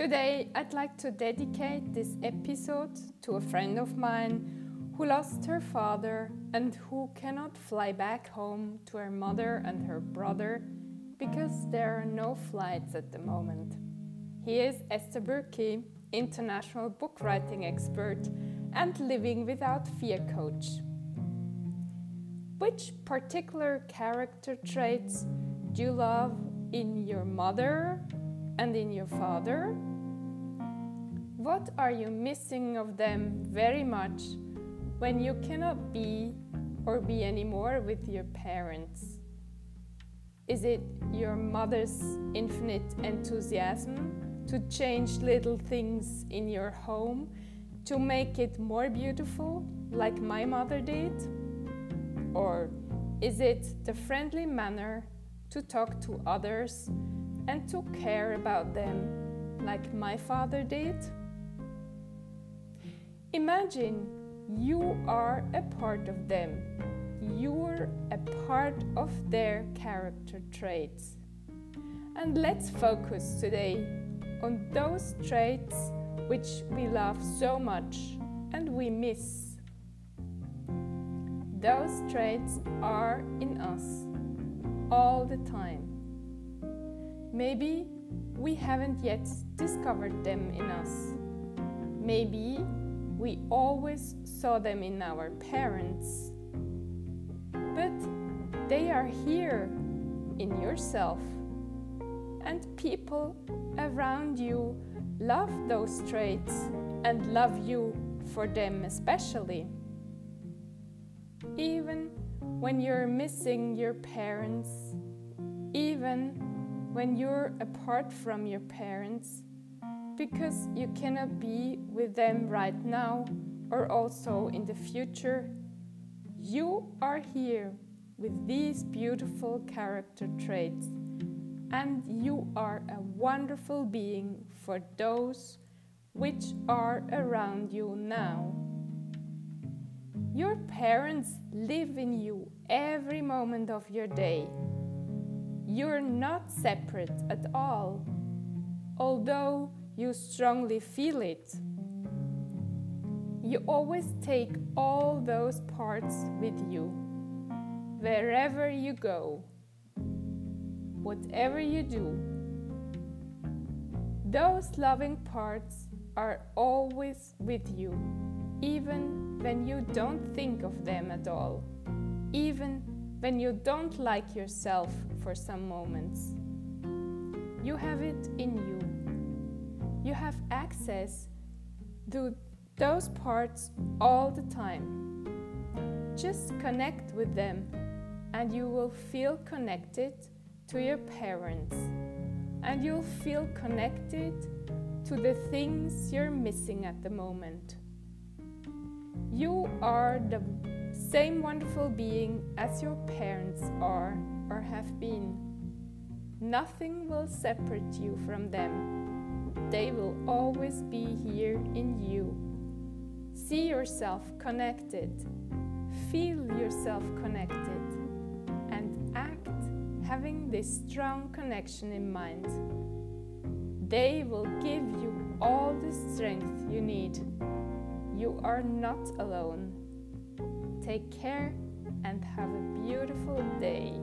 Today, I'd like to dedicate this episode to a friend of mine who lost her father and who cannot fly back home to her mother and her brother because there are no flights at the moment. He is Esther Burki, international book writing expert and living without fear coach. Which particular character traits do you love in your mother and in your father? What are you missing of them very much when you cannot be or be anymore with your parents? Is it your mother's infinite enthusiasm to change little things in your home to make it more beautiful, like my mother did? Or is it the friendly manner to talk to others and to care about them, like my father did? Imagine you are a part of them. You're a part of their character traits. And let's focus today on those traits which we love so much and we miss. Those traits are in us all the time. Maybe we haven't yet discovered them in us. Maybe we always saw them in our parents. But they are here in yourself. And people around you love those traits and love you for them especially. Even when you're missing your parents, even when you're apart from your parents, because you cannot be with them right now or also in the future, you are here with these beautiful character traits and you are a wonderful being for those which are around you now. Your parents live in you every moment of your day. You're not separate at all, although you strongly feel it. You always take all those parts with you, wherever you go whatever you do. Those loving parts are always with you, even when you don't think of them at all, even when you don't like yourself for some moments. You have it in you. You have access to those parts all the time. Just connect with them and you will feel connected to your parents and you'll feel connected to the things you're missing at the moment. You are the same wonderful being as your parents are or have been. Nothing will separate you from them. They will always be here in you. See yourself connected. Feel yourself connected and act having this strong connection in mind. They will give you all the strength you need. You are not alone. Take care and have a beautiful day.